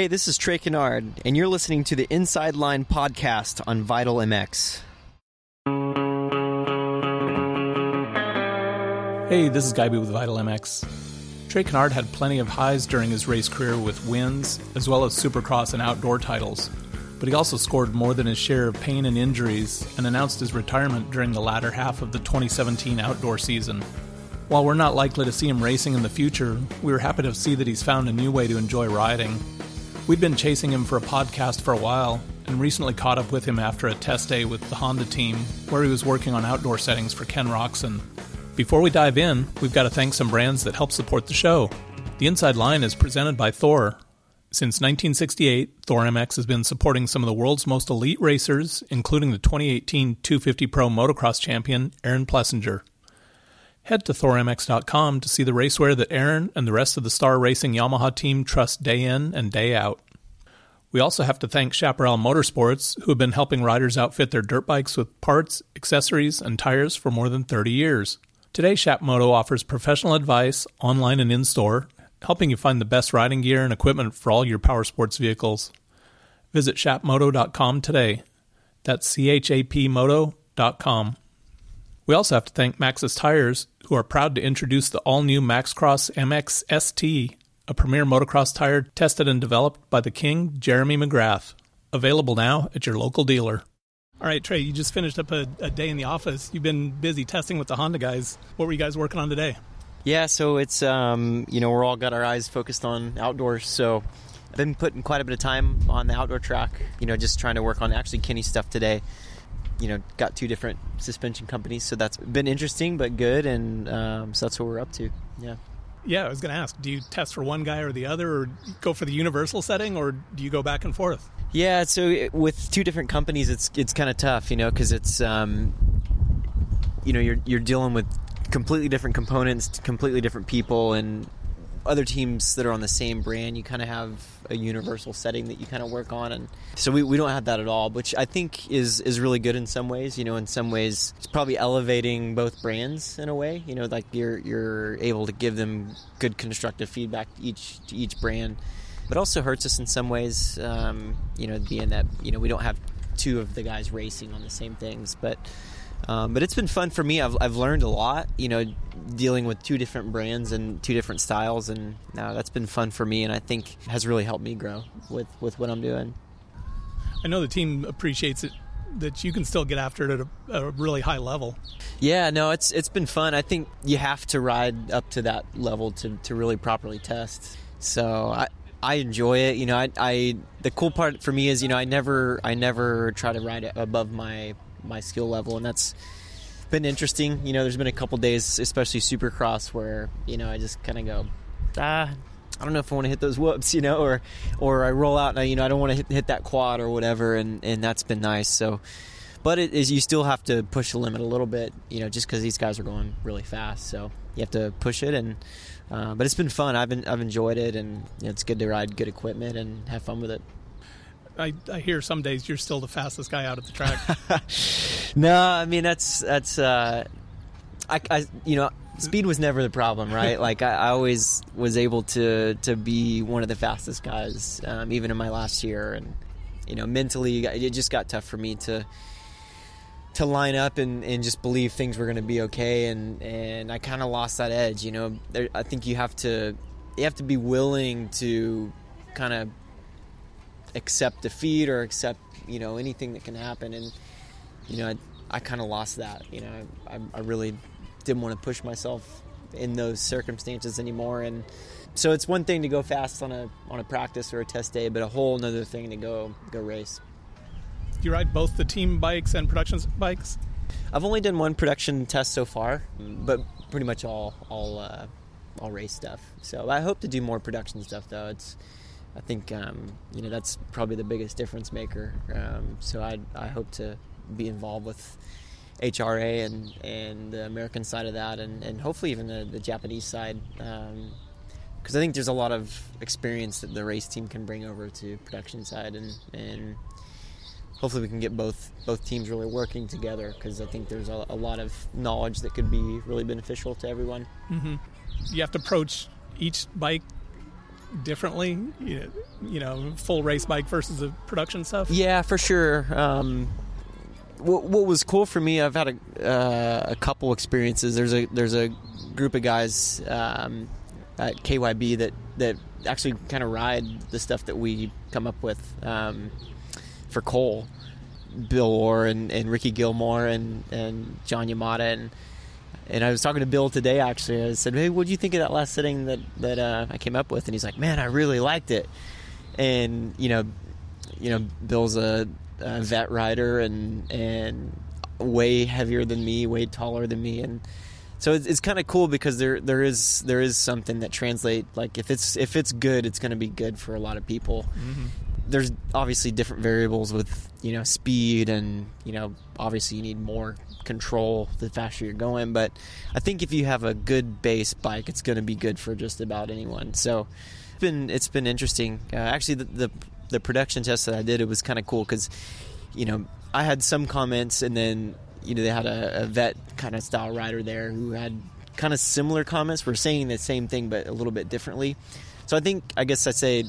Hey, this is Trey Canard, and you're listening to the Inside Line podcast on Vital MX. Hey, this is Guyby with Vital MX. Trey Canard had plenty of highs during his race career with wins, as well as supercross and outdoor titles. But he also scored more than his share of pain and injuries and announced his retirement during the latter half of the 2017 outdoor season. While we're not likely to see him racing in the future, we were happy to see that he's found a new way to enjoy riding. We'd been chasing him for a podcast for a while and recently caught up with him after a test day with the Honda team where he was working on outdoor settings for Ken Roczen. Before we dive in, we've got to thank some brands that help support the show. The Inside Line is presented by Thor. Since 1968, Thor MX has been supporting some of the world's most elite racers, including the 2018 250 Pro motocross champion, Aaron Plessinger. Head to ThorMX.com to see the racewear that Aaron and the rest of the Star Racing Yamaha team trust day in and day out. We also have to thank Chaparral Motorsports, who have been helping riders outfit their dirt bikes with parts, accessories, and tires for more than 30 years. Today, Chapmoto offers professional advice online and in store, helping you find the best riding gear and equipment for all your power sports vehicles. Visit chapmoto.com today. That's C H A P moto.com. We also have to thank Maxxis Tires, who are proud to introduce the all new Maxxcross MX ST, a premier motocross tire tested and developed by the king, Jeremy McGrath. Available now at your local dealer. All right, Trey, you just finished up a, a, day in the office. You've been busy testing with the Honda guys. What were you guys working on today? Yeah, so it's, um, you know, we're all got our eyes focused on outdoors. So I've been putting quite a bit of time on the outdoor track, you know, just trying to work on actually Kenny stuff today. You know, got two different suspension companies, so that's been interesting but good, and um, so that's what we're up to. Yeah. Yeah, I was going to ask, do you test for one guy or the other, or go for the universal setting, or do you go back and forth? Yeah, so with two different companies, it's it's kind of tough, you know, because it's um, you know you're you're dealing with completely different components, completely different people, and other teams that are on the same brand. You kind of have a universal setting that you kind of work on, and so we, we don't have that at all, which I think is is really good in some ways. You know, in some ways, it's probably elevating both brands in a way. You know, like you're you're able to give them good constructive feedback to each to each brand but also hurts us in some ways. Um, you know, being that you know we don't have two of the guys racing on the same things, but. Um, but it's been fun for me. I've, I've learned a lot, you know, dealing with two different brands and two different styles, and uh, that's been fun for me, and I think has really helped me grow with, with what I'm doing. I know the team appreciates it that you can still get after it at a, a, really high level. Yeah, no, it's it's been fun. I think you have to ride up to that level to, to really properly test. So I, I enjoy it. You know, I, I the cool part for me is you know I never I never try to ride it above my my skill level, and that's been interesting. You know, there's been a couple days, especially Supercross, where you know I just kind of go, ah, I don't know if I want to hit those whoops, you know, or or I roll out and I, you know I don't want to hit, hit that quad or whatever, and and that's been nice. So, but it is you still have to push the limit a little bit, you know, just because these guys are going really fast. So you have to push it and uh, but it's been fun. I've been I've enjoyed it, and you know, it's good to ride good equipment and have fun with it. I, I hear some days you're still the fastest guy out at the track. no, I mean that's that's uh, I, I you know speed was never the problem, right? like I, I, always was able to to be one of the fastest guys, um, even in my last year, and you know mentally it just got tough for me to to line up and, and just believe things were going to be okay and and I kind of lost that edge you know there, I think you have to you have to be willing to kind of accept defeat or accept you know anything that can happen and you know I, I kind of lost that you know I, I really didn't want to push myself in those circumstances anymore and so it's one thing to go fast on a on a practice or a test day but a whole another thing to go go race do you ride both the team bikes and production bikes? I've only done one production test so far, but pretty much all all uh, all race stuff. So I hope to do more production stuff though. It's I think um, you know that's probably the biggest difference maker. Um, so I I hope to be involved with HRA and and the American side of that, and, and hopefully even the, the Japanese side. because um, I think there's a lot of experience that the race team can bring over to production side, and, and hopefully we can get both both teams really working together because I think there's a, a, lot of knowledge that could be really beneficial to everyone. Mm-hmm. You have to approach each bike differently? You know, full race bike versus the production stuff. Yeah, for sure. Um, what, what was cool for me, I've had a, uh, a couple experiences. There's a there's a group of guys um, at KYB that that actually kind of ride the stuff that we come up with um, for Cole, Bill Orr and, and Ricky Gilmore and and John Yamada and and I was talking to Bill today actually. I said, "Hey, what do you think of that last setting that that uh, I came up with?" And he's like, "Man, I really liked it." And you know, you know, Bill's a, a vet rider and and way heavier than me, way taller than me, and so it's, it's kind of cool because there there is there is something that translate like if it's if it's good, it's going to be good for a lot of people. Mm-hmm. There's obviously different variables with you know speed and you know obviously you need more control the faster you're going but i think if you have a good base bike it's going to be good for just about anyone. So it's been it's been interesting. Uh, actually the, the, the production test that i did it was kind of cool because you know i had some comments and then you know they had a, a vet kind of style rider there who had kind of similar comments for saying the same thing but a little bit differently. So i think i guess i say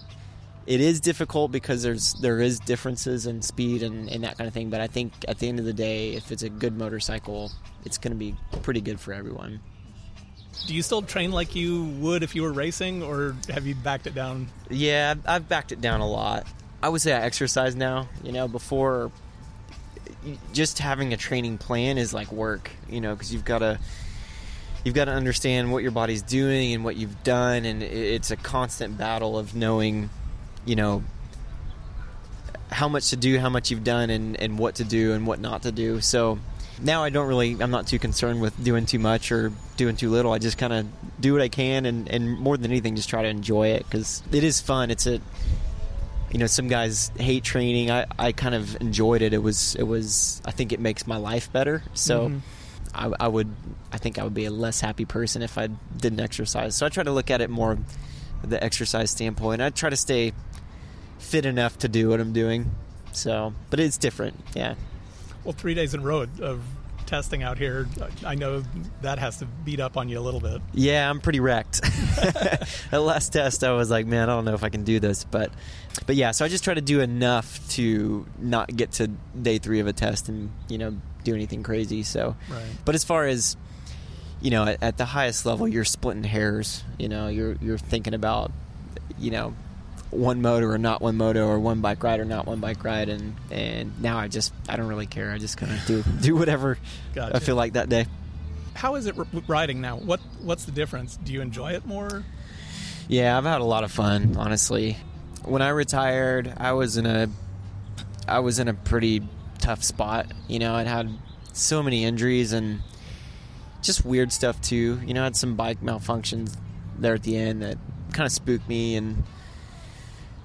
it is difficult because there's there is differences in speed and, and that kind of thing. But I think at the end of the day, if it's a good motorcycle, it's going to be pretty good for everyone. Do you still train like you would if you were racing, or have you backed it down? Yeah, I've backed it down a lot. I would say I exercise now. You know, before just having a training plan is like work. You know, because you've got to you've got to understand what your body's doing and what you've done, and it's a constant battle of knowing you know how much to do, how much you've done, and, and what to do and what not to do. So now I don't really, I'm not too concerned with doing too much or doing too little. I just kind of do what I can, and, and more than anything, just try to enjoy it because it is fun. It's a, you know, some guys hate training. I, I kind of enjoyed it. It was, it was, I think it makes my life better. So. Mm-hmm. I, I would, I think I would be a less happy person if I didn't exercise. So I try to look at it more the exercise standpoint. I try to stay fit enough to do what I'm doing. So, but it's different. Yeah. Well, three days in a row of testing out here, I know that has to beat up on you a little bit. Yeah, I'm pretty wrecked. At last test, I was like, man, I don't know if I can do this, but, but yeah. So I just try to do enough to not get to day three of a test and you know do anything crazy. So, right. but as far as you know, at, at the highest level, you're splitting hairs. You know, you're you're thinking about, you know, one motor or not one motor or one bike ride or not one bike ride and and now I just I don't really care I just kind of do do whatever gotcha. I feel like that day. How is it riding now? What what's the difference? Do you enjoy it more? Yeah, I've had a lot of fun, honestly. When I retired, I was in a I was in a pretty tough spot. You know, I'd had so many injuries and just weird stuff too. You know, I had some bike malfunctions there at the end that kind of spooked me and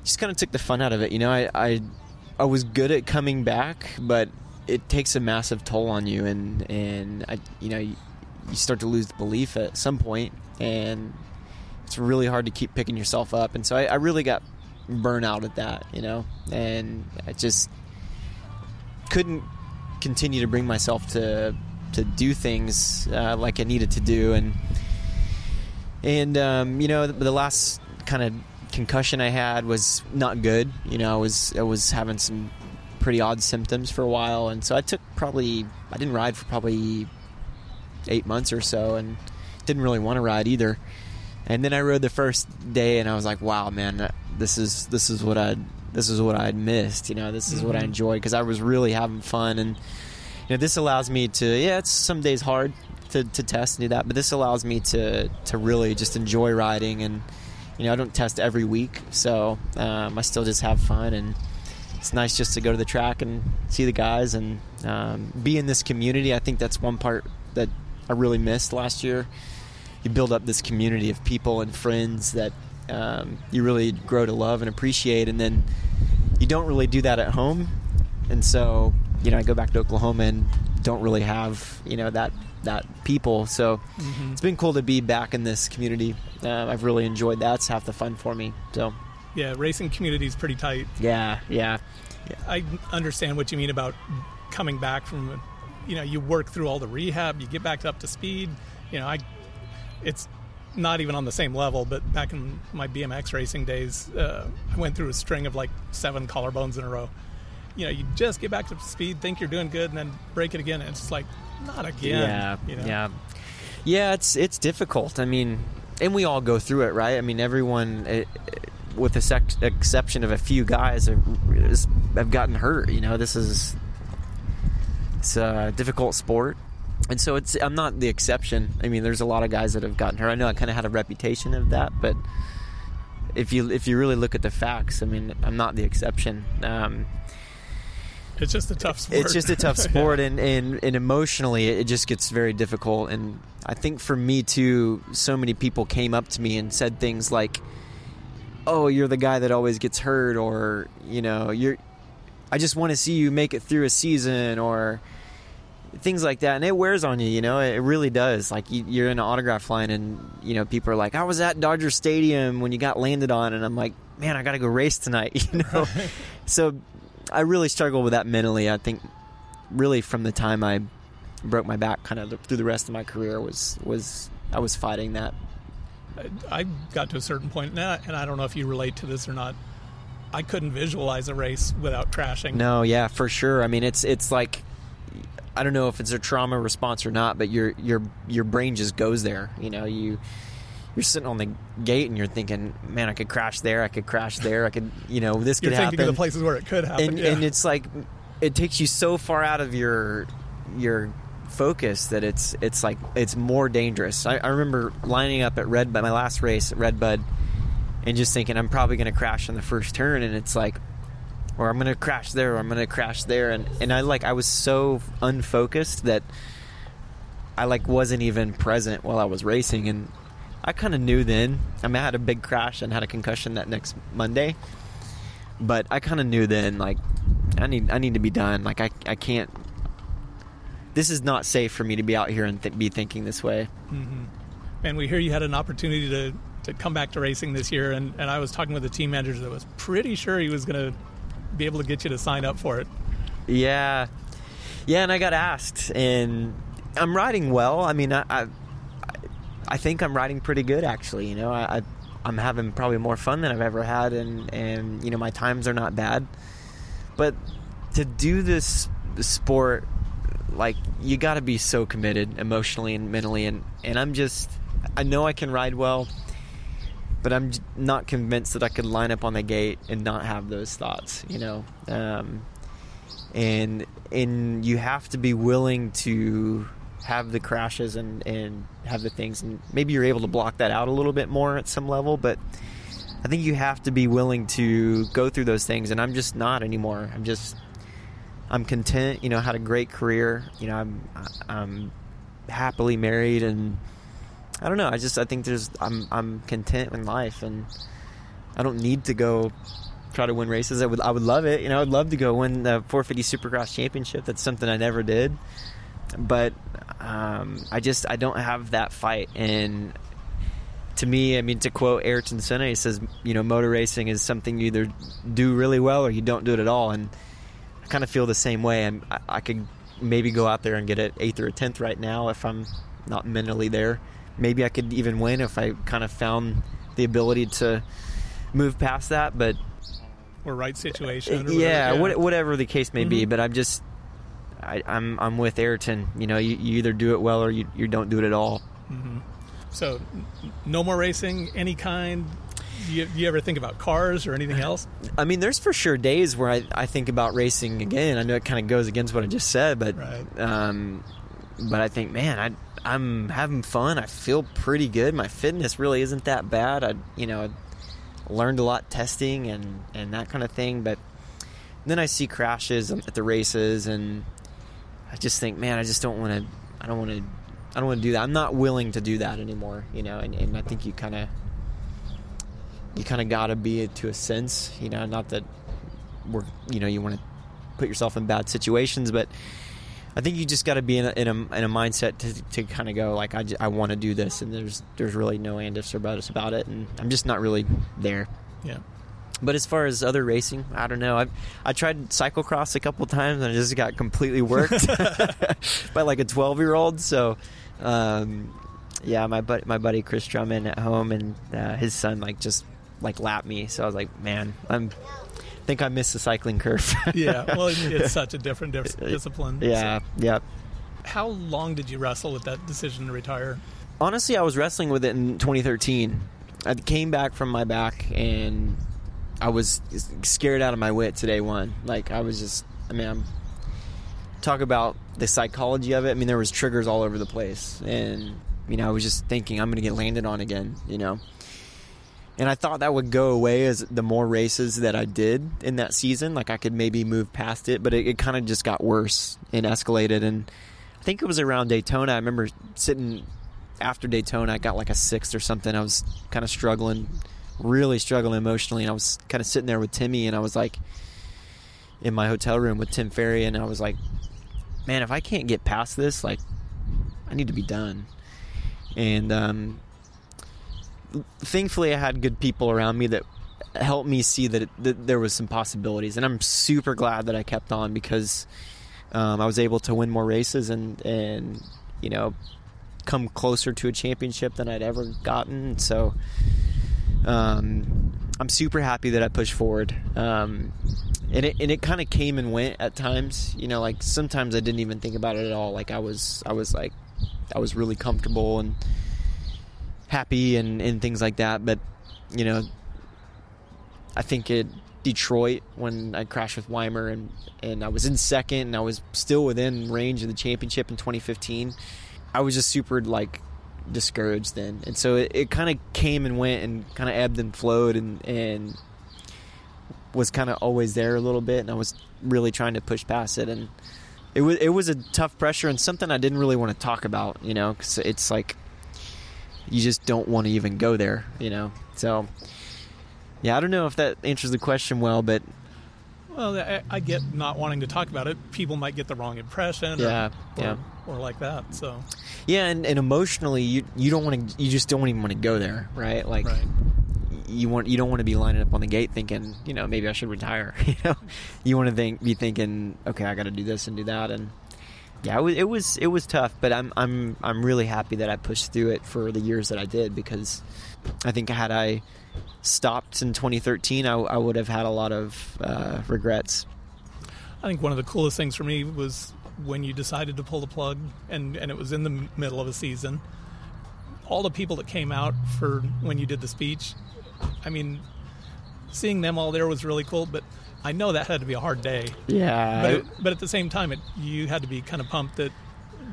just kind of took the fun out of it. You know, I, I I was good at coming back, but it takes a massive toll on you, and and I, you know, you, you start to lose the belief at some point, and it's really hard to keep picking yourself up. And so I, I really got burnout at that, you know, and I just couldn't continue to bring myself to to do things uh, like I needed to do, and and um, you know the, the last kind of concussion I had was not good. You know, I was I was having some pretty odd symptoms for a while, and so I took probably I didn't ride for probably eight months or so, and didn't really want to ride either. And then I rode the first day, and I was like, "Wow, man, this is this is what I this is what I'd missed. You know, this is mm-hmm. what I mm-hmm. enjoyed because I was really having fun, and you know, this allows me to yeah, it's some days hard to, to test and do that, but this allows me to to really just enjoy riding and you know, I don't test every week, so um, I still just have fun, and it's nice just to go to the track and see the guys and um, be in this community. I think that's one part that I really missed last year. You build up this community of people and friends that um, you really grow to love and appreciate, and then you don't really do that at home, and so you know, I go back to Oklahoma and don't really have you know that that people. So mm-hmm. it's been cool to be back in this community. Uh, I've really enjoyed that. It's half the fun for me. So yeah, racing community is pretty tight. Yeah, yeah, yeah. I understand what you mean about coming back from. You know, you work through all the rehab, you get back up to speed. You know, I it's not even on the same level, but back in my BMX racing days, uh, I went through a string of like seven collarbones in a row. You know, you just get back to speed, think you're doing good, and then break it again. And it's like, not again. Yeah, you know? yeah, yeah. It's it's difficult. I mean, and we all go through it, right? I mean, everyone, it, with the sec- exception of a few guys, have, have gotten hurt. You know, this is it's a difficult sport, and so it's. I'm not the exception. I mean, there's a lot of guys that have gotten hurt. I know I kind of had a reputation of that, but if you if you really look at the facts, I mean, I'm not the exception. Um, it's just a tough sport. It's just a tough sport, and, and, and emotionally, it just gets very difficult. And I think for me too, so many people came up to me and said things like, "Oh, you're the guy that always gets hurt," or you know, "You're." I just want to see you make it through a season, or things like that, and it wears on you. You know, it really does. Like you, are in an autograph line, and you know, people are like, "I was at Dodger Stadium when you got landed on," and I'm like, "Man, I got to go race tonight." You know, so I really struggled with that mentally. I think really from the time I broke my back, kind of through the rest of my career, was was I was fighting that. I got to a certain point now, and I don't know if you relate to this or not. I couldn't visualize a race without crashing. No, yeah, for sure. I mean, it's it's like I don't know if it's a trauma response or not, but your your your brain just goes there. You know, you you're sitting on the gate and you're thinking, man, I could crash there, I could crash there, I could, you know, this could happen." you're could thinking happen. Of the places where it could happen, and, yeah. and it's like it takes you so far out of your your focus that it's it's like it's more dangerous. I, I remember lining up at Red, my last race at Redbud, and just thinking I'm probably going to crash on the first turn, and it's like, or I'm going to crash there, or I'm going to crash there, and and I like I was so unfocused that I like wasn't even present while I was racing, and I kind of knew then. I mean, I had a big crash and had a concussion that next Monday, but I kind of knew then. Like, I need I need to be done. Like, I I can't. This is not safe for me to be out here and th- be thinking this way. Mm-hmm. And we hear you had an opportunity to to come back to racing this year, and, and I was talking with the team manager that was pretty sure he was going to be able to get you to sign up for it. Yeah, yeah, and I got asked, and I'm riding well. I mean, I, I I think I'm riding pretty good actually. You know, I, I'm having probably more fun than I've ever had, and and you know my times are not bad. But to do this sport, like you got to be so committed emotionally and mentally, and and I'm just I know I can ride well, but I'm not convinced that I could line up on the gate and not have those thoughts. You know. Um, and and you have to be willing to have the crashes and, and have the things and maybe you're able to block that out a little bit more at some level but i think you have to be willing to go through those things and i'm just not anymore. I'm just i'm content you know had a great career you know i'm i'm happily married and i don't know i just i think there's i'm i'm content in life and i don't need to go try to win races. I would i would love it you know i'd love to go win the 450 supercross championship. That's something i never did. But um, I just I don't have that fight. And to me, I mean, to quote Ayrton Senna, he says, you know, motor racing is something you either do really well or you don't do it at all. And I kind of feel the same way. I'm, I, I could maybe go out there and get an eighth or a tenth right now if I'm not mentally there. Maybe I could even win if I kind of found the ability to move past that. But or right situation. Or yeah, whatever, yeah, whatever the case may mm-hmm. be. But I'm just I, am I'm, I'm with Ayrton. You know, you, you, either do it well or you, you don't do it at all. Mm-hmm. So, no more racing, any kind. Do you, do you, ever think about cars or anything else? I mean, there's for sure days where I, I think about racing again. I know it kind of goes against what I just said, but right. um, but I think, man, I I'm having fun. I feel pretty good. My fitness really isn't that bad. I you know learned a lot testing and and that kind of thing, but then I see crashes at the races and I just think, man, I just don't want to. I don't want to. I don't want to do that. I'm not willing to do that anymore. You know, and, and I think you kind of you kind of got to be to a sense. You know, not that we're you know you want to put yourself in bad situations, but I think you just got to be in a, in a, in a mindset to, to kind of go like I, I want to do this, and there's there's really no and ifs or buts about it, and I'm just not really there. Yeah. But as far as other racing, I don't know. I I tried cyclocross a couple times and I just got completely worked by like a twelve year old. So um, yeah, my buddy, my buddy Chris Drummond at home, and uh, his son like just like lapped me. So I was like, man, I'm think I missed the cycling curve. yeah, well, it's such a different dis- discipline. Yeah, so. yeah. How long did you wrestle with that decision to retire? Honestly, I was wrestling with it in 2013. I came back from my back and I was scared out of my wits today one. Like I was just, I mean, I'm talk about the psychology of it. I mean, there was triggers all over the place, and you know, I was just thinking I'm going to get landed on again. You know, and I thought that would go away as the more races that I did in that season. Like I could maybe move past it, but it, it kind of just got worse and escalated. And I think it was around Daytona. I remember sitting after Daytona. I got like a sixth or something. I was kind of struggling, really struggling emotionally. And I was kind of sitting there with Timmy, and I was like in my hotel room with Tim Ferry, and I was like, man, if I can't get past this, like I need to be done. And um, thankfully I had good people around me that helped me see that, it, that there was some possibilities, and I'm super glad that I kept on because um, I was able to win more races and and you know come closer to a championship than I'd ever gotten. So um, I'm super happy that I pushed forward. Um, and it and it kind of came and went at times. You know, like sometimes I didn't even think about it at all. Like I was I was like I was really comfortable and happy and, and things like that. But you know, I think it Detroit when I crashed with Weimer and and I was in second and I was still within range of the championship in 2015. I was just super like discouraged then, and so it, it kind of came and went and kind of ebbed and flowed and and was kind of always there a little bit, and I was really trying to push past it and. It was it was a tough pressure and something I didn't really want to talk about, you know, because it's like you just don't want to even go there, you know. So, yeah, I don't know if that answers the question well, but well, I, I get not wanting to talk about it. People might get the wrong impression, yeah, or, yeah, or, or like that. So, yeah, and, and emotionally, you you don't want to, you just don't even want to go there, right? Like, right. you want you don't want to be lining up on the gate thinking, you know, maybe I should retire. You know, you want to think be thinking, okay, I got to do this and do that, and yeah, it was, it was it was tough, but I'm I'm I'm really happy that I pushed through it for the years that I did because I think had I stopped in 2013, I, I would have had a lot of uh, regrets. I think one of the coolest things for me was when you decided to pull the plug, and and it was in the middle of a season. All the people that came out for when you did the speech, I mean, seeing them all there was really cool, but I know that had to be a hard day. Yeah. But, it, but at the same time, it, you had to be kind of pumped that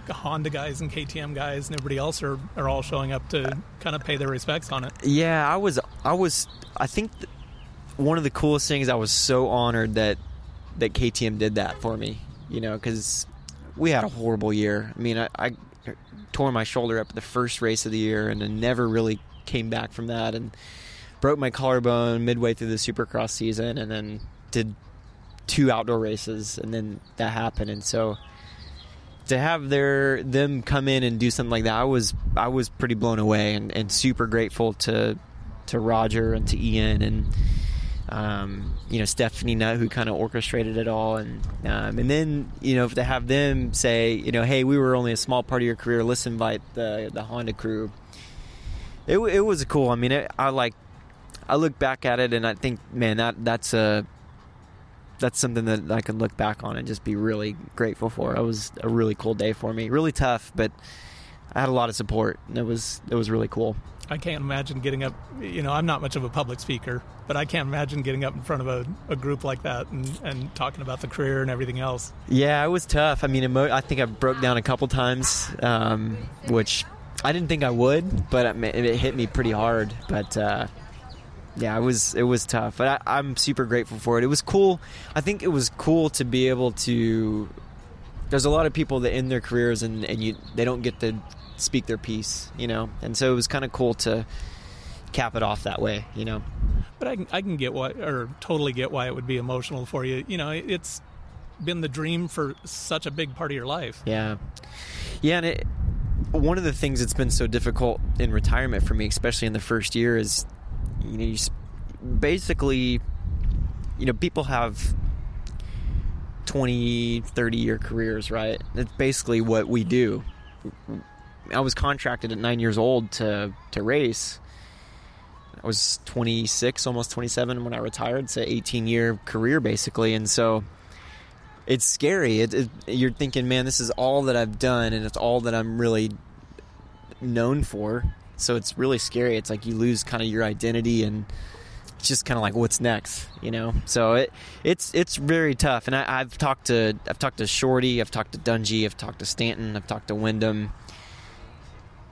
Honda guys and KTM guys and everybody else are, are all showing up to kind of pay their respects on it. Yeah, I was, I was, I think one of the coolest things, I was so honored that, that KTM did that for me, you know, because we had a horrible year. I mean, I, I tore my shoulder up the first race of the year and then never really came back from that and broke my collarbone midway through the supercross season and then did two outdoor races and then that happened and so to have their them come in and do something like that I was I was pretty blown away and, and super grateful to to Roger and to Ian and um, you know Stephanie Nutt who kind of orchestrated it all and um, and then you know to have them say you know hey we were only a small part of your career let's invite the the Honda crew it, it was cool I mean it, I like I look back at it and I think man that that's a that's something that I can look back on and just be really grateful for. It was a really cool day for me. Really tough, but I had a lot of support, and it was it was really cool. I can't imagine getting up. You know, I'm not much of a public speaker, but I can't imagine getting up in front of a, a group like that and, and talking about the career and everything else. Yeah, it was tough. I mean, emo- I think I broke down a couple times, um, which I didn't think I would, but it, it hit me pretty hard. But uh, yeah, it was it was tough, but I, am super grateful for it. It was cool. I think it was cool to be able to. There's a lot of people that end their careers and and you they don't get to speak their piece, you know, and so it was kind of cool to cap it off that way, you know. But I can I can get why or totally get why it would be emotional for you. You know, it's been the dream for such a big part of your life. Yeah, yeah, and it, one of the things that's been so difficult in retirement for me, especially in the first year, is you know, you basically, you know, people have 20, 30 year careers, right? That's basically what we do. I was contracted at nine years old to to race. I was 26, almost 27 when I retired. It's an 18 year career basically, and so it's scary. It, it, you're thinking, man, this is all that I've done, and it's all that I'm really known for. So it's really scary. It's like you lose kind of your identity, and it's just kind of like, what's next, you know? So it it's it's very tough. And I, I've talked to I've talked to Shorty, I've talked to Dungey, I've talked to Stanton, I've talked to Windham.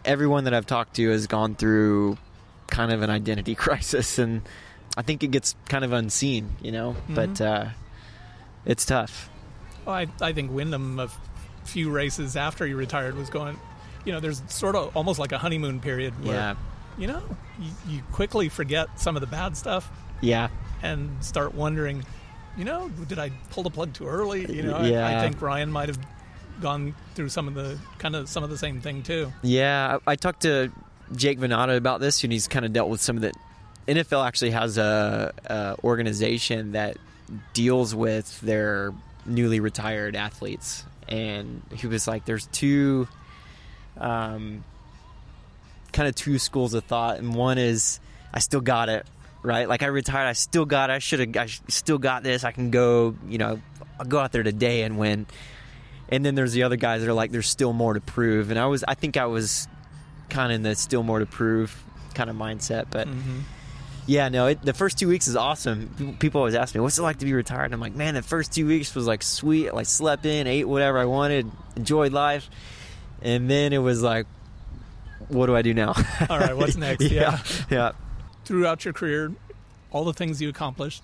Everyone that I've talked to has gone through kind of an identity crisis, and I think it gets kind of unseen, you know. Mm-hmm. But uh, it's tough. Well, I, I think Windham, a few races after he retired, was going, you know, there's sort of almost like a honeymoon period where, Yeah, you know, you, you quickly forget some of the bad stuff yeah, and start wondering, you know, did I pull the plug too early? You know, I, I think Ryan might have gone through some of the kind of some of the same thing too. yeah. I, I talked to Jake Venata about this, and he's kind of dealt with some of the. NFL actually has a, a organization that deals with their newly retired athletes, and he was like, "There's two, um, kind of two schools of thought, and one is I still got it, right? Like I retired, I still got it. I should have, I still got this. I can go, you know, I'll go out there today and win." And then there's the other guys that are like, "There's still more to prove," and I was, I think I was kind of in the still more to prove kind of mindset, but. Mm-hmm. Yeah, no, it, the first two weeks is awesome. People always ask me, what's it like to be retired? And I'm like, man, the first two weeks was like sweet. Like, slept in, ate whatever I wanted, enjoyed life. And then it was like, what do I do now? All right, what's next? yeah. Yeah. Throughout your career, all the things you accomplished,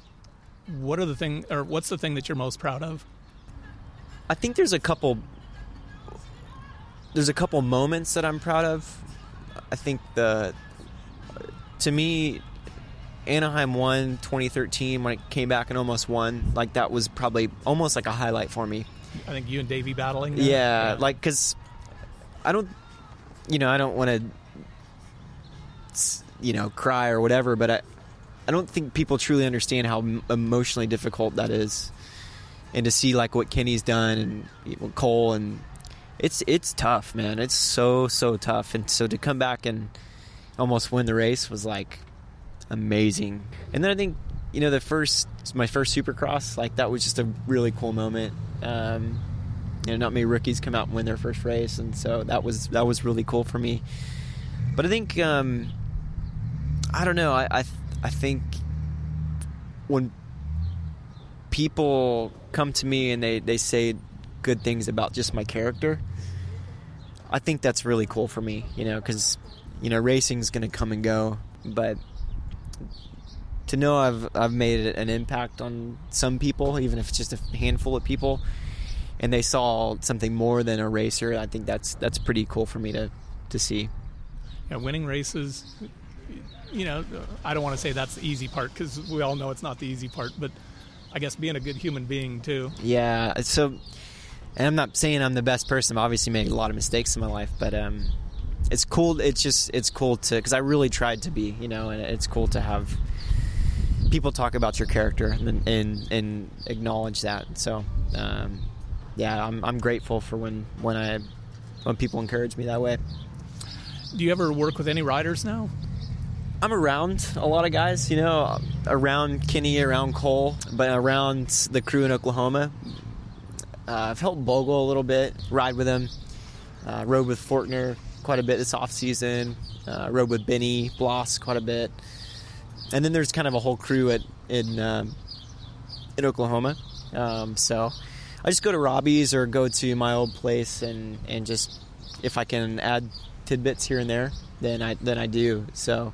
what are the thing or what's the thing that you're most proud of? I think there's a couple there's a couple moments that I'm proud of. I think the to me Anaheim one 2013 when it came back and almost won. Like that was probably almost like a highlight for me. I think you and Davey battling. there? Yeah, like cuz I don't you know, I don't want to you know, cry or whatever, but I I don't think people truly understand how emotionally difficult that is. And to see like what Kenny's done and Cole and it's it's tough, man. It's so so tough and so to come back and almost win the race was like amazing. And then I think you know the first my first Supercross like that was just a really cool moment. Um, you know, not many rookies come out and win their first race, and so that was that was really cool for me. But I think um, I don't know. I I, I think when people come to me and they, they say good things about just my character, I think that's really cool for me. You know, because you know racing's going to come and go, but to know I've I've made an impact on some people, even if it's just a handful of people, and they saw something more than a racer, I think that's that's pretty cool for me to to see. Yeah, winning races. You know, I don't want to say that's the easy part because we all know it's not the easy part, but I guess being a good human being too. Yeah. So, and I'm not saying I'm the best person. I've obviously made a lot of mistakes in my life, but um, it's cool. It's just it's cool to because I really tried to be, you know, and it's cool to have people talk about your character and and, and acknowledge that. So, um, yeah, I'm I'm grateful for when when I when people encourage me that way. Do you ever work with any riders now? I'm around a lot of guys, you know, around Kenny, around Cole, but around the crew in Oklahoma. Uh, I've helped Bogle a little bit, ride with him, uh, rode with Fortner quite a bit this off season, uh, rode with Benny Bloss quite a bit, and then there's kind of a whole crew at in um, in Oklahoma. Um, so I just go to Robbie's or go to my old place and and just if I can add tidbits here and there, then I then I do. So.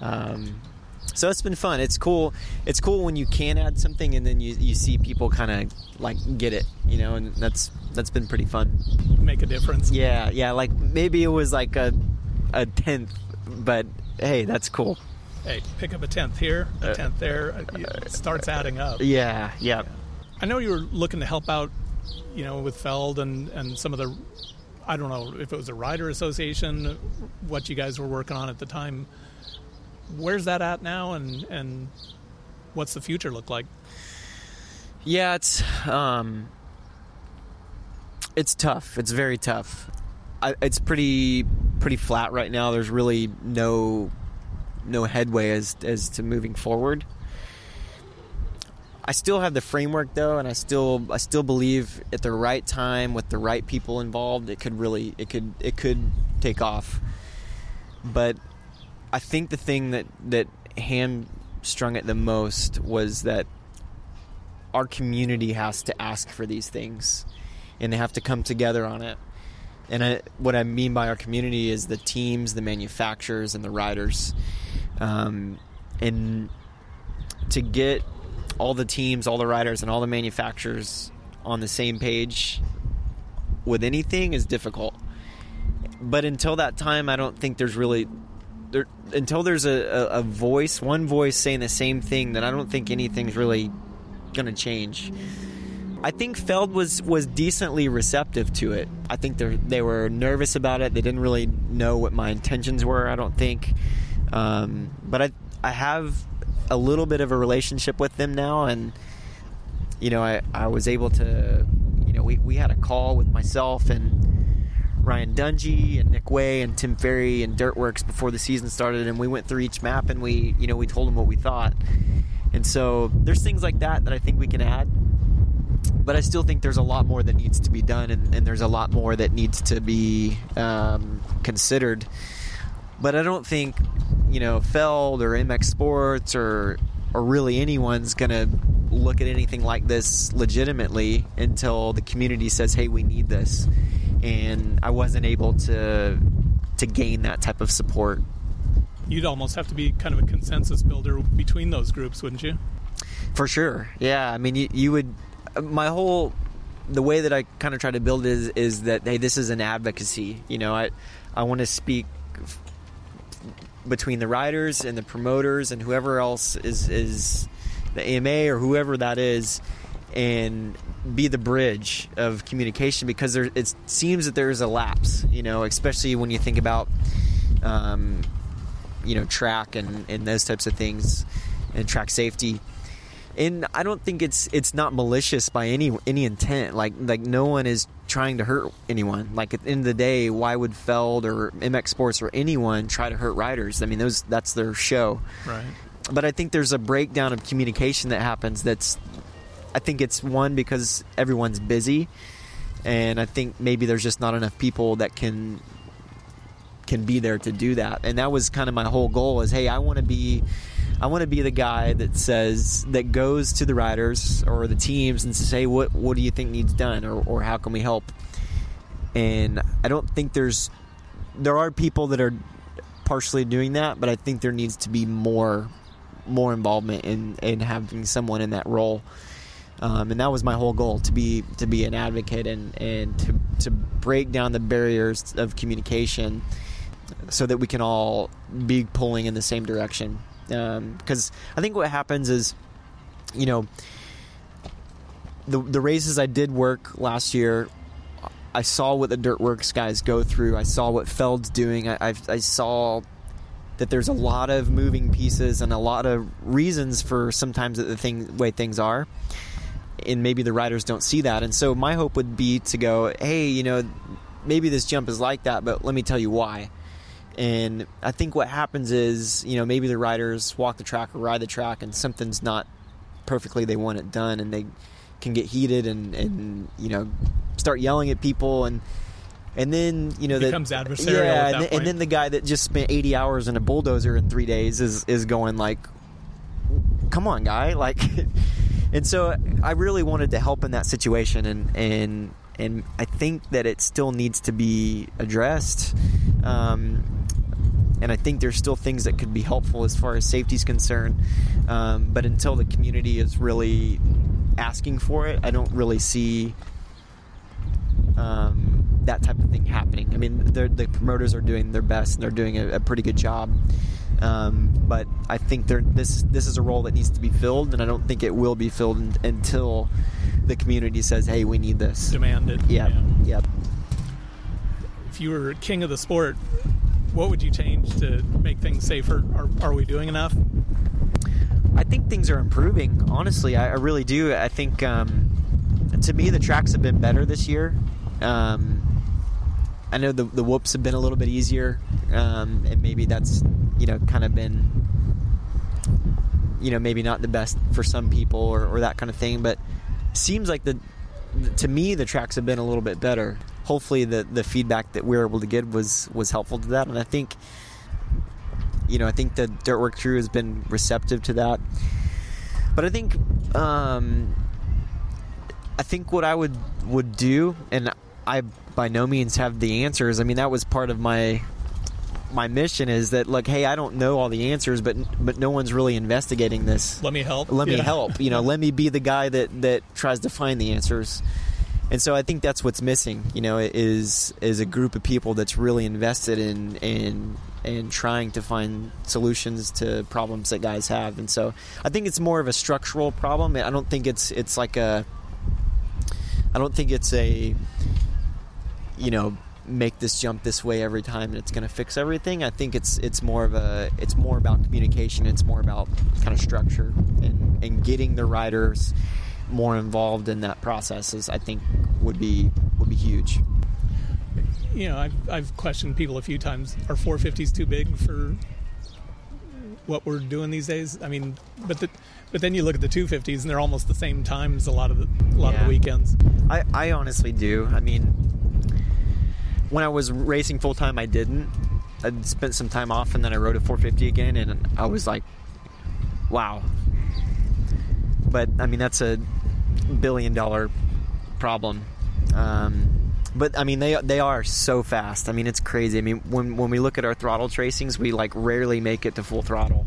Um, so it's been fun. It's cool. It's cool when you can add something and then you, you see people kind of like get it, you know, and that's that's been pretty fun. Make a difference. Yeah, yeah. Like maybe it was like a a tenth, but hey, that's cool. Hey, pick up a tenth here, a tenth there. uh, It starts adding up. Yeah, yeah. I know you were looking to help out, you know, with Feld and, and some of the, I don't know if it was a rider association, what you guys were working on at the time. Where's that at now, and and what's the future look like? Yeah, it's um, it's tough. It's very tough. I, it's pretty pretty flat right now. There's really no no headway as as to moving forward. I still have the framework though, and I still I still believe at the right time with the right people involved, it could really it could it could take off. But I think the thing that that hamstrung it the most was that our community has to ask for these things, and they have to come together on it. And I, what I mean by our community is the teams, the manufacturers, and the riders. Um, and to get all the teams, all the riders, and all the manufacturers on the same page with anything is difficult. But until that time, I don't think there's really there, until there's a, a, a, voice, one voice saying the same thing, that I don't think anything's really going to change. I think Feld was was decently receptive to it. I think they they were nervous about it. They didn't really know what my intentions were. I don't think, um, but I I have a little bit of a relationship with them now, and you know I I was able to you know we we had a call with myself and Ryan Dungey and Nick Wey and Tim Ferry and Dirt Wurx before the season started, and we went through each map and we you know we told them what we thought, and so there's things like that that I think we can add but I still think there's a lot more that needs to be done, and, and there's a lot more that needs to be um, considered. But I don't think, you know, Feld or MX Sports or or really anyone's going to look at anything like this legitimately until the community says, "Hey, we need this." And I wasn't able to to gain that type of support. You'd almost have to be kind of a consensus builder between those groups, wouldn't you? For sure. Yeah, I mean, you, you would my whole the way that I kind of try to build it is is that hey, this is an advocacy. You know, I I want to speak f- between the riders and the promoters and whoever else is is the AMA or whoever that is, and be the bridge of communication because there it seems that there is a lapse. You know, especially when you think about um, you know track and and those types of things and track safety and I don't think it's it's not malicious by any any intent. Like like no one is trying to hurt anyone. Like at the end of the day, why would Feld or MX Sports or anyone try to hurt riders? I mean, those that's their show. Right. But I think there's a breakdown of communication that happens. That's I think it's one because everyone's busy, and I think maybe there's just not enough people that can can be there to do that. And that was kind of my whole goal. Is hey, I want to be I want to be the guy that says that goes to the riders or the teams and say, what what do you think needs done, or, or how can we help? And I don't think there's there are people that are partially doing that, but I think there needs to be more more involvement in in having someone in that role. Um, and that was my whole goal to be to be an advocate and and to to break down the barriers of communication so that we can all be pulling in the same direction because um, I think what happens is, you know, the the races I did work last year, I saw what the Dirt Wurx guys go through. I saw what Feld's doing. I, I, I saw that there's a lot of moving pieces and a lot of reasons for sometimes the thing way things are and maybe the riders don't see that and so my hope would be to go hey you know maybe this jump is like that but let me tell you why and I think what happens is, you know, maybe the riders walk the track or ride the track and something's not perfectly they want it done and they can get heated and, and you know, start yelling at people and and then you know that becomes adversarial. Yeah, and, and, then the guy that just spent 80 hours in a bulldozer in three days is is going like, "Come on, guy!" Like, and so I really wanted to help in that situation, and and and I think that it still needs to be addressed. Um, and I think there's still things that could be helpful as far as safety is concerned. Um, but until the community is really asking for it, I don't really see um, that type of thing happening. I mean, the promoters are doing their best and they're doing a, a pretty good job. Um, but I think this this is a role that needs to be filled, and I don't think it will be filled in, until the community says, "Hey, we need this." Demanded. Yeah. yeah. Yep. If you were king of the sport, what would you change to make things safer? Are, are we doing enough? I think things are improving. Honestly, I, I really do. I think um, to me the tracks have been better this year. Um, I know the the whoops have been a little bit easier, um, and maybe that's you know kind of been you know maybe not the best for some people or, or that kind of thing, but seems like the to me the tracks have been a little bit better. Hopefully the the feedback that we were able to get was was helpful to that, and I think you know I think the Dirtwork crew has been receptive to that. But I think um, I think what I would would do, and I by no means have the answers. I mean that was part of my my mission is that like hey i don't know all the answers but but no one's really investigating this. Let me help. Let Yeah. me help you know let me be the guy that that tries to find the answers. And so i think that's what's missing you know is is a group of people that's really invested in in in trying to find solutions to problems that guys have. And so i think it's more of a structural problem. I don't think it's it's like a i don't think it's a you know make this jump this way every time and it's going to fix everything i think it's it's more of a it's more about communication it's more about kind of structure and and getting the riders more involved in that process is i think would be would be huge. You know I've, I've questioned people a few times. Are 450s too big for what we're doing these days? I mean but the, but then you look at the 250s and they're almost the same times a lot of the a lot of the weekends. I, I honestly do. I mean, when I was racing full time, I didn't. I spent some time off, and then I rode a 450 again, and I was like, "Wow!" But I mean, that's a billion dollar problem. Um, but I mean, they they are so fast. I mean, it's crazy. I mean, when when we look at our throttle tracings, we like rarely make it to full throttle,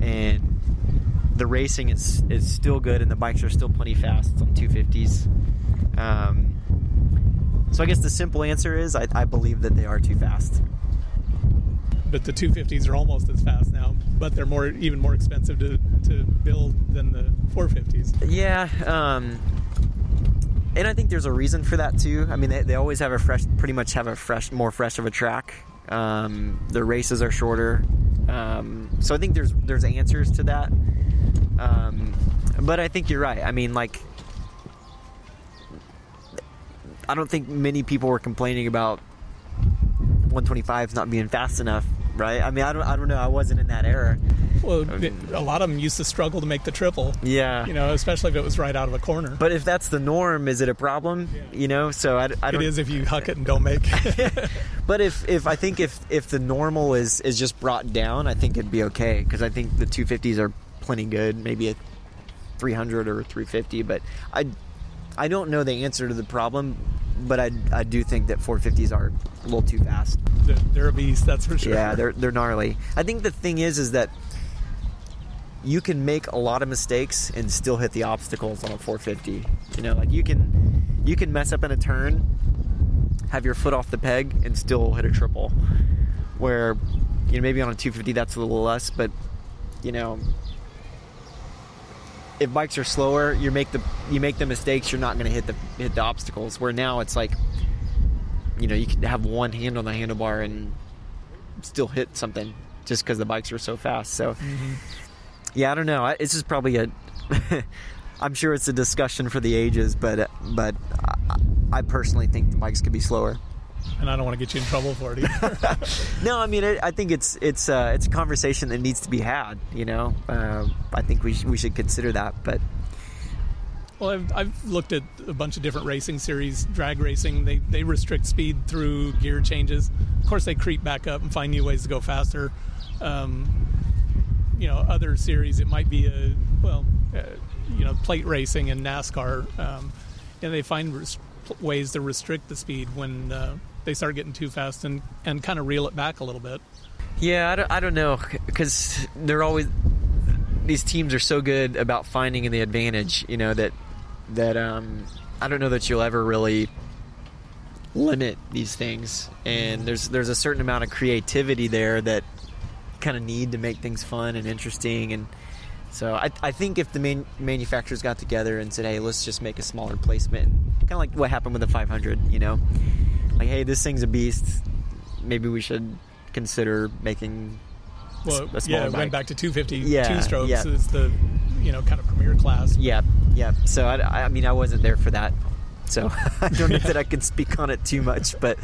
and the racing is is still good, and the bikes are still plenty fast on 250s. Um, so I guess the simple answer is I, I believe that they are too fast. but the 250s are almost as fast now but they're more even more expensive to, to build than the 450s Yeah, um, and I think there's a reason for that too. I mean, they, they always have a fresh, pretty much have a fresh, more fresh of a track. Um, the races are shorter, um, so I think there's there's answers to that. Um, but I think you're right. I mean, like, I don't think many people were complaining about 125s not being fast enough, right? I mean, I don't, I don't know. I wasn't in that era. well um, a lot of them used to struggle to make the triple Yeah, you know especially if it was right out of a corner But if that's the norm, is it a problem? You know, so I, I it is if you huck it and don't make it But if, if I think if if the normal is is just brought down, I think it'd be okay because I think the 250s are plenty good, maybe a 300 or 350. But I I don't know the answer to the problem, but I I do think that 450s are a little too fast. they're, they're a beast that's for sure Yeah, they're they're gnarly. I think the thing is is that you can make a lot of mistakes and still hit the obstacles on a 450. You know, like you can you can mess up in a turn, have your foot off the peg and still hit a triple. Where you know maybe on a 250 that's a little less, but you know if bikes are slower, you make the you make the mistakes, you're not going to hit the hit the obstacles. Where now it's like you know, you can have one hand on the handlebar and still hit something just because the bikes are so fast. So, mm-hmm. yeah, I don't know. I, this is probably a. I'm sure it's a discussion for the ages, but but I, I personally think the bikes could be slower. And i don't want to get you in trouble for it either. No, I mean it, I think it's it's uh, it's a conversation that needs to be had. You know, uh, I think we sh- we should consider that. But Well, I've, I've looked at a bunch of different racing series, drag racing. They they restrict speed through gear changes. Of course, they creep back up and find new ways to go faster. Um, you know, other series it might be a well, uh, you know, plate racing and NASCAR, um, and they find res- ways to restrict the speed when uh, they start getting too fast and and kind of reel it back a little bit. Yeah, I don't, I don't know because they're always these teams are so good about finding the advantage. You know that that um, I don't know that you'll ever really limit these things. And there's there's a certain amount of creativity there that kind of need to make things fun and interesting. And so I, I think if the main manufacturers got together and said, hey, let's just make a smaller placement, kind of like what happened with the 500, you know, like hey, this thing's a beast. Maybe we should consider making Well, yeah, it bike. went back to 250 Yeah, two strokes yeah. is the you know kind of premier class. Yeah, yeah. So I, I mean, I wasn't there for that, so I don't know that I can speak on it too much. But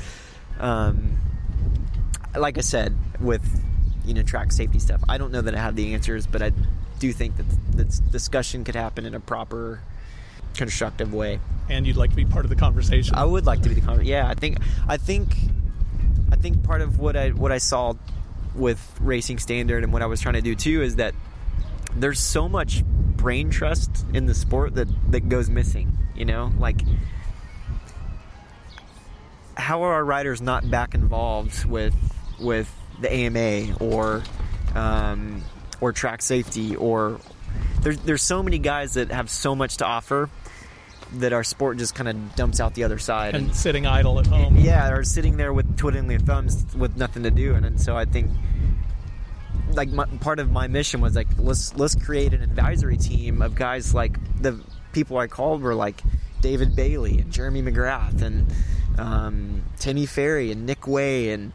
um, like I said, with you know track safety stuff, I don't know that I have the answers, but I do think that this discussion could happen in a proper, constructive way. And you'd like to be part of the conversation. I would like to be the conversation. Yeah, I think I think I think part of what I what I saw with racing standard and what I was trying to do too is that there's so much brain trust in the sport that that goes missing. You know, like how are our riders not back involved with with the AMA or um, or track safety or there's there's so many guys that have so much to offer that our sport just kind of dumps out the other side and, and sitting idle at home. Yeah, or sitting there with twiddling their thumbs with nothing to do, and, and so I think like my, part of my mission was like let's let's create an advisory team of guys like the people I called were like David Bailey and Jeremy McGrath and um, Timmy Ferry and Nick Wey and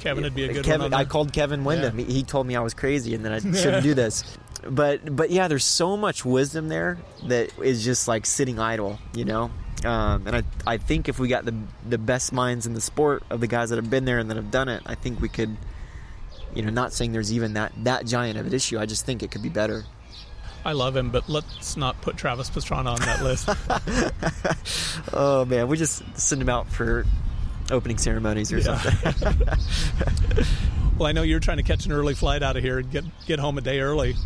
Kevin would be a good Kevin, one. I called Kevin Windham. Yeah. He, he told me I was crazy and that I shouldn't do this. But but yeah, there's so much wisdom there that is just like sitting idle, you know. Um, and I I think if we got the the best minds in the sport of the guys that have been there and that have done it, I think we could you know, not saying there's even that that giant of an issue. I just think it could be better. I love him, but let's not put Travis Pastrana on that list. oh man, we just send him out for opening ceremonies or yeah. something. well, I know you're trying to catch an early flight out of here and get get home a day early.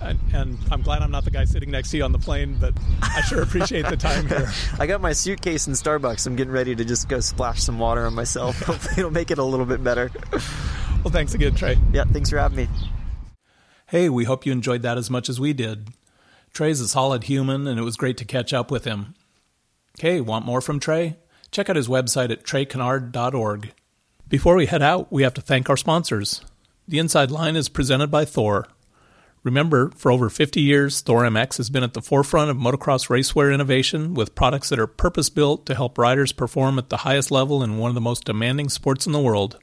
And, and, I'm glad I'm not the guy sitting next to you on the plane, but I sure appreciate the time here. I got my suitcase in Starbucks. I'm getting ready to just go splash some water on myself. Hopefully, it'll make it a little bit better. Well, thanks again, Trey. Yeah, thanks for having me. Hey, we hope you enjoyed that as much as we did. Trey's a solid human, and it was great to catch up with him. Okay, want more from Trey? Check out his website at treycanard.org. Before we head out, we have to thank our sponsors. The Inside Line is presented by Thor. Remember, for over 50 years, Thor MX has been at the forefront of motocross racewear innovation with products that are purpose built to help riders perform at the highest level in one of the most demanding sports in the world.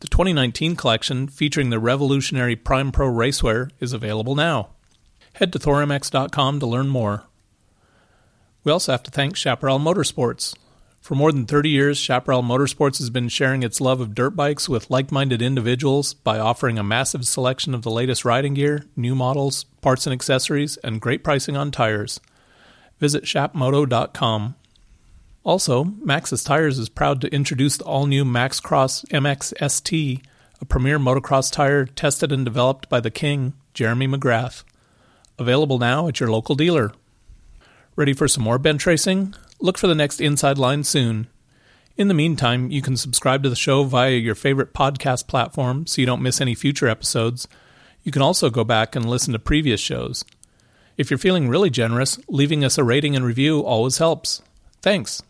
The 2019 collection, featuring the revolutionary Prime Pro racewear, is available now. Head to thormx.com to learn more. We also have to thank Chaparral Motorsports. For more than 30 years, Chaparral Motorsports has been sharing its love of dirt bikes with like minded individuals by offering a massive selection of the latest riding gear, new models, parts and accessories, and great pricing on tires. Visit chapmoto.com. Also, Maxxis Tires is proud to introduce the all new MaxxCross MX ST, a premier motocross tire tested and developed by the king, Jeremy McGrath. Available now at your local dealer. Ready for some more bench racing? Look for the next Inside Line soon. In the meantime, you can subscribe to the show via your favorite podcast platform so you don't miss any future episodes. You can also go back and listen to previous shows. If you're feeling really generous, leaving us a rating and review always helps. Thanks.